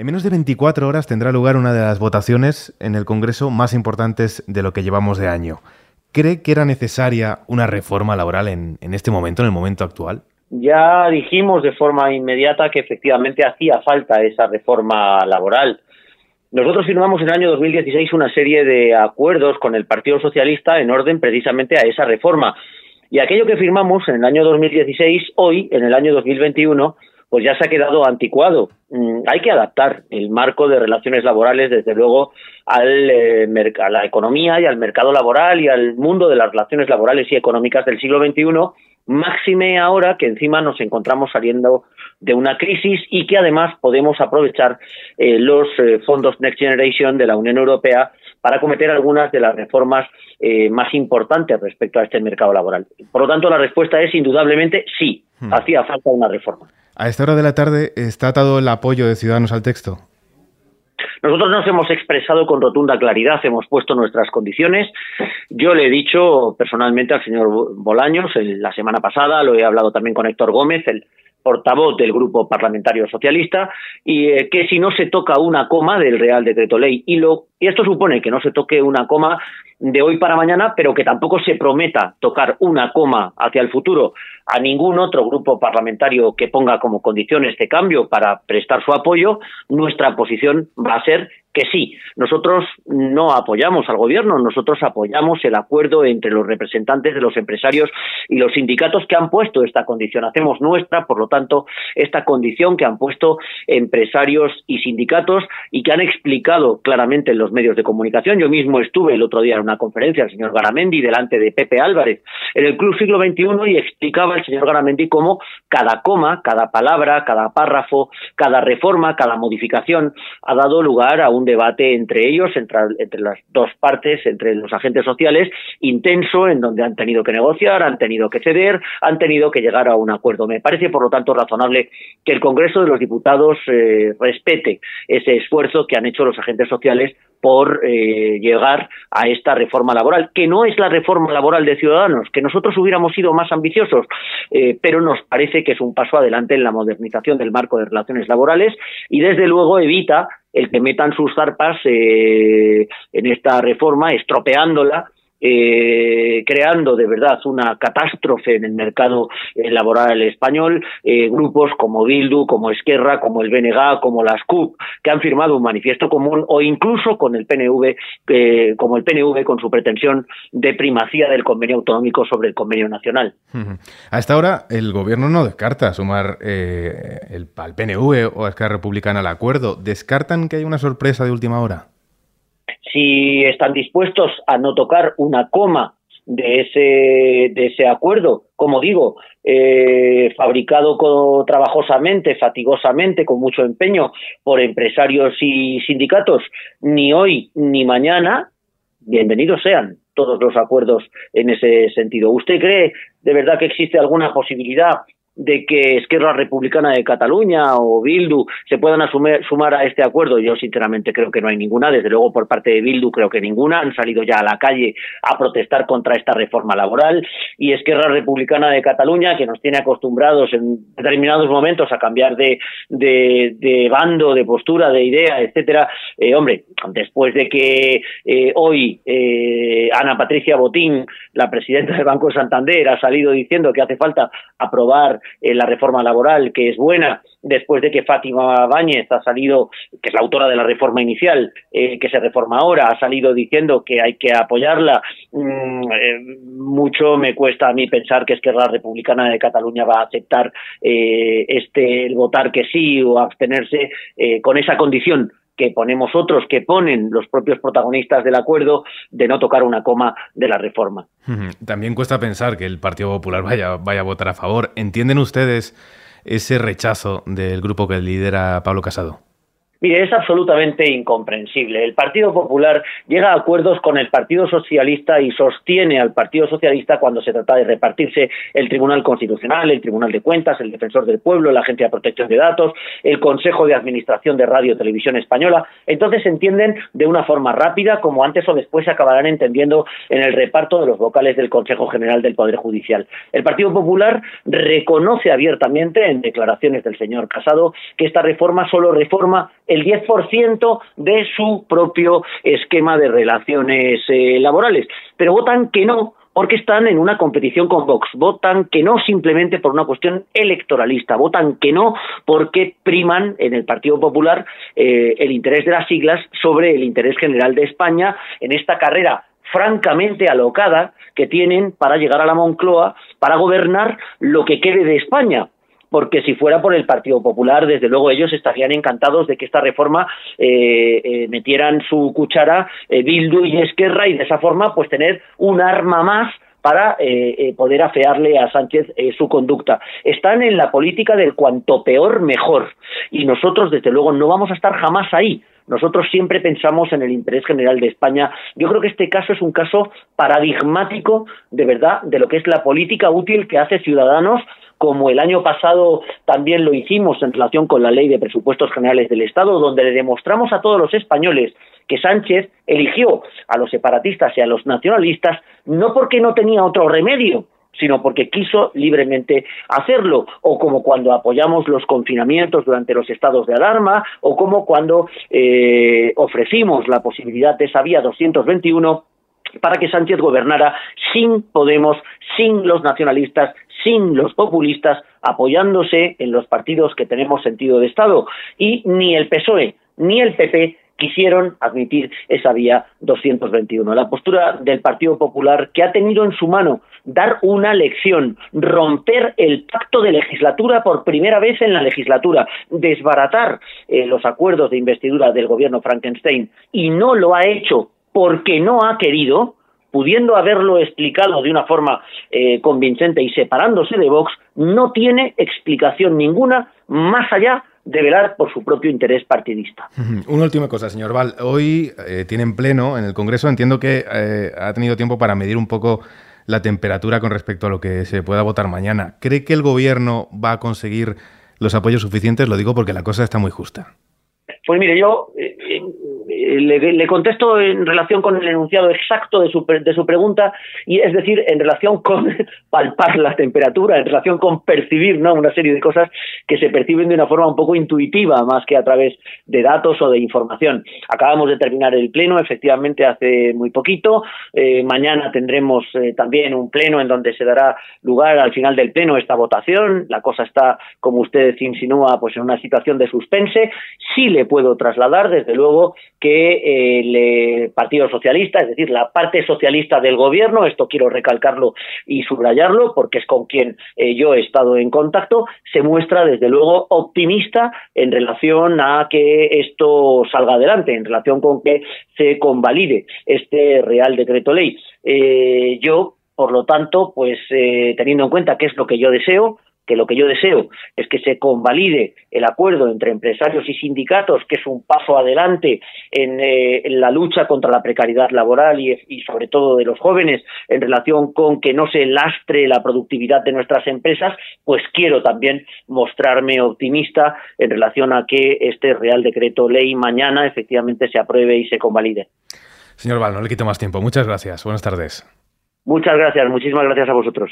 En menos de 24 horas tendrá lugar una de las votaciones en el Congreso más importantes de lo que llevamos de año. ¿Cree que era necesaria una reforma laboral en, este momento, en el momento actual? Ya dijimos de forma inmediata que efectivamente hacía falta esa reforma laboral. Nosotros firmamos en el año 2016 una serie de acuerdos con el Partido Socialista en orden precisamente a esa reforma. Y aquello que firmamos en el año 2016, hoy, en el año 2021, pues ya se ha quedado anticuado. Mm, hay que adaptar el marco de relaciones laborales, desde luego, al, eh, a la economía y al mercado laboral y al mundo de las relaciones laborales y económicas del siglo XXI máxime ahora que encima nos encontramos saliendo de una crisis y que además podemos aprovechar eh, los eh, fondos Next Generation de la Unión Europea para cometer algunas de las reformas eh, más importantes respecto a este mercado laboral. Por lo tanto, la respuesta es indudablemente sí, hmm. hacía falta una reforma. A esta hora de la tarde está atado el apoyo de Ciudadanos al texto. Nosotros nos hemos expresado con rotunda claridad, hemos puesto nuestras condiciones. Yo le he dicho personalmente al señor Bolaños la semana pasada, lo he hablado también con Héctor Gómez, portavoz del Grupo Parlamentario Socialista, y eh, que si no se toca una coma del Real Decreto Ley, y, lo, y esto supone que no se toque una coma de hoy para mañana, pero que tampoco se prometa tocar una coma hacia el futuro a ningún otro grupo parlamentario que ponga como condición este cambio para prestar su apoyo, nuestra posición va a ser que sí, nosotros no apoyamos al gobierno, nosotros apoyamos el acuerdo entre los representantes de los empresarios y los sindicatos que han puesto esta condición. Hacemos nuestra, por lo tanto, esta condición que han puesto empresarios y sindicatos y que han explicado claramente en los medios de comunicación. Yo mismo estuve el otro día en una conferencia, el señor Garamendi, delante de Pepe Álvarez, en el Club Siglo XXI y explicaba el señor Garamendi cómo cada coma, cada palabra, cada párrafo, cada reforma, cada modificación ha dado lugar a un un debate entre ellos, entre, las dos partes, entre los agentes sociales, intenso, en donde han tenido que negociar, han tenido que ceder, han tenido que llegar a un acuerdo. Me parece, por lo tanto, razonable que el Congreso de los Diputados eh, respete ese esfuerzo que han hecho los agentes sociales por eh, llegar a esta reforma laboral, que no es la reforma laboral de Ciudadanos, que nosotros hubiéramos sido más ambiciosos, eh, pero nos parece que es un paso adelante en la modernización del marco de relaciones laborales y, desde luego, evita el que metan sus zarpas eh, en esta reforma, estropeándola eh, creando de verdad una catástrofe en el mercado eh, laboral español, eh, grupos como Bildu, como Esquerra, como el BNG, como las CUP, que han firmado un manifiesto común o incluso con el PNV, como el PNV con su pretensión de primacía del convenio autonómico sobre el convenio nacional. A esta hora el gobierno no descarta sumar el, al PNV o a Esquerra Republicana al acuerdo. ¿Descartan que hay una sorpresa de última hora? Si están dispuestos a no tocar una coma de ese, de ese acuerdo, como digo, eh, fabricado trabajosamente, fatigosamente, con mucho empeño por empresarios y sindicatos, ni hoy ni mañana, bienvenidos sean todos los acuerdos en ese sentido. ¿Usted cree de verdad que existe alguna posibilidad de que Esquerra Republicana de Cataluña o Bildu se puedan sumar a este acuerdo, yo sinceramente creo que no hay ninguna, desde luego por parte de Bildu creo que ninguna, han salido ya a la calle a protestar contra esta reforma laboral. Y Esquerra Republicana de Cataluña, que nos tiene acostumbrados en determinados momentos a cambiar de, de, bando, de postura, de idea, etcétera, eh, hombre, después de que eh, hoy eh, Ana Patricia Botín, la presidenta del Banco de Santander, ha salido diciendo que hace falta aprobar eh, la reforma laboral, que es buena, después de que Fátima Báñez ha salido, que es la autora de la reforma inicial, eh, que se reforma ahora, ha salido diciendo que hay que apoyarla. Mm, eh, mucho me cuesta a mí pensar que es que la Republicana de Cataluña va a aceptar este el votar que sí o abstenerse con esa condición que ponemos otros, que ponen los propios protagonistas del acuerdo, de no tocar una coma de la reforma. También cuesta pensar que el Partido Popular vaya, vaya a votar a favor. ¿Entienden ustedes ese rechazo del grupo que lidera Pablo Casado? Mire, es absolutamente incomprensible. El Partido Popular llega a acuerdos con el Partido Socialista y sostiene al Partido Socialista cuando se trata de repartirse el Tribunal Constitucional, el Tribunal de Cuentas, el Defensor del Pueblo, la Agencia de Protección de Datos, el Consejo de Administración de Radio y Televisión Española. Entonces entienden de una forma rápida, como antes o después se acabarán entendiendo en el reparto de los vocales del Consejo General del Poder Judicial. El Partido Popular reconoce abiertamente en declaraciones del señor Casado que esta reforma solo reforma el 10% de su propio esquema de relaciones eh, laborales. Pero votan que no porque están en una competición con Vox. Votan que no simplemente por una cuestión electoralista, votan que no porque priman en el Partido Popular eh, el interés de las siglas sobre el interés general de España en esta carrera francamente alocada que tienen para llegar a la Moncloa para gobernar lo que quede de España porque si fuera por el Partido Popular, desde luego ellos estarían encantados de que esta reforma eh, eh, metieran su cuchara eh, Bildu y Esquerra y de esa forma pues tener un arma más para poder afearle a Sánchez su conducta. Están en la política del cuanto peor mejor y nosotros desde luego no vamos a estar jamás ahí. Nosotros siempre pensamos en el interés general de España. Yo creo que este caso es un caso paradigmático, de verdad, de lo que es la política útil que hace Ciudadanos como el año pasado también lo hicimos en relación con la Ley de Presupuestos Generales del Estado, donde le demostramos a todos los españoles que Sánchez eligió a los separatistas y a los nacionalistas no porque no tenía otro remedio, sino porque quiso libremente hacerlo, o como cuando apoyamos los confinamientos durante los estados de alarma, o como cuando eh, ofrecimos la posibilidad de esa vía 221 para que Sánchez gobernara sin Podemos, sin los nacionalistas, sin los populistas, apoyándose en los partidos que tenemos sentido de Estado. Y ni el PSOE ni el PP quisieron admitir esa vía 221. La postura del Partido Popular, que ha tenido en su mano dar una lección, romper el pacto de legislatura por primera vez en la legislatura, desbaratar eh, los acuerdos de investidura del gobierno Frankenstein, y no lo ha hecho porque no ha querido, pudiendo haberlo explicado de una forma eh, convincente y separándose de Vox, no tiene explicación ninguna más allá de velar por su propio interés partidista. Una última cosa, señor Val. Hoy eh, tienen pleno en el Congreso, entiendo que eh, ha tenido tiempo para medir un poco la temperatura con respecto a lo que se pueda votar mañana. ¿Cree que el Gobierno va a conseguir los apoyos suficientes? Lo digo porque la cosa está muy justa. Pues mire, yo le, contesto en relación con el enunciado exacto de su, de su pregunta, y es decir, en relación con palpar la temperatura, en relación con percibir ¿no? una serie de cosas que se perciben de una forma un poco intuitiva, más que a través de datos o de información. Acabamos de terminar el pleno, efectivamente, hace muy poquito. Eh, mañana tendremos eh, también un pleno en donde se dará lugar al final del pleno esta votación. La cosa está, como usted insinúa, pues en una situación de suspense. Sí le puedo trasladar, desde luego, que el eh, Partido Socialista, es decir, la parte socialista del gobierno, esto quiero recalcarlo y subrayarlo porque es con quien eh, yo he estado en contacto, se muestra desde luego optimista en relación a que esto salga adelante, en relación con que se convalide este Real Decreto Ley. Eh, yo, por lo tanto, pues teniendo en cuenta qué es lo que yo deseo, que lo que yo deseo es que se convalide el acuerdo entre empresarios y sindicatos, que es un paso adelante en, eh, la lucha contra la precariedad laboral y, y, sobre todo de los jóvenes en relación con que no se lastre la productividad de nuestras empresas, pues quiero también mostrarme optimista en relación a que este Real Decreto Ley mañana efectivamente se apruebe y se convalide. Señor Val, no le quito más tiempo. Muchas gracias. Buenas tardes. Muchas gracias. Muchísimas gracias a vosotros.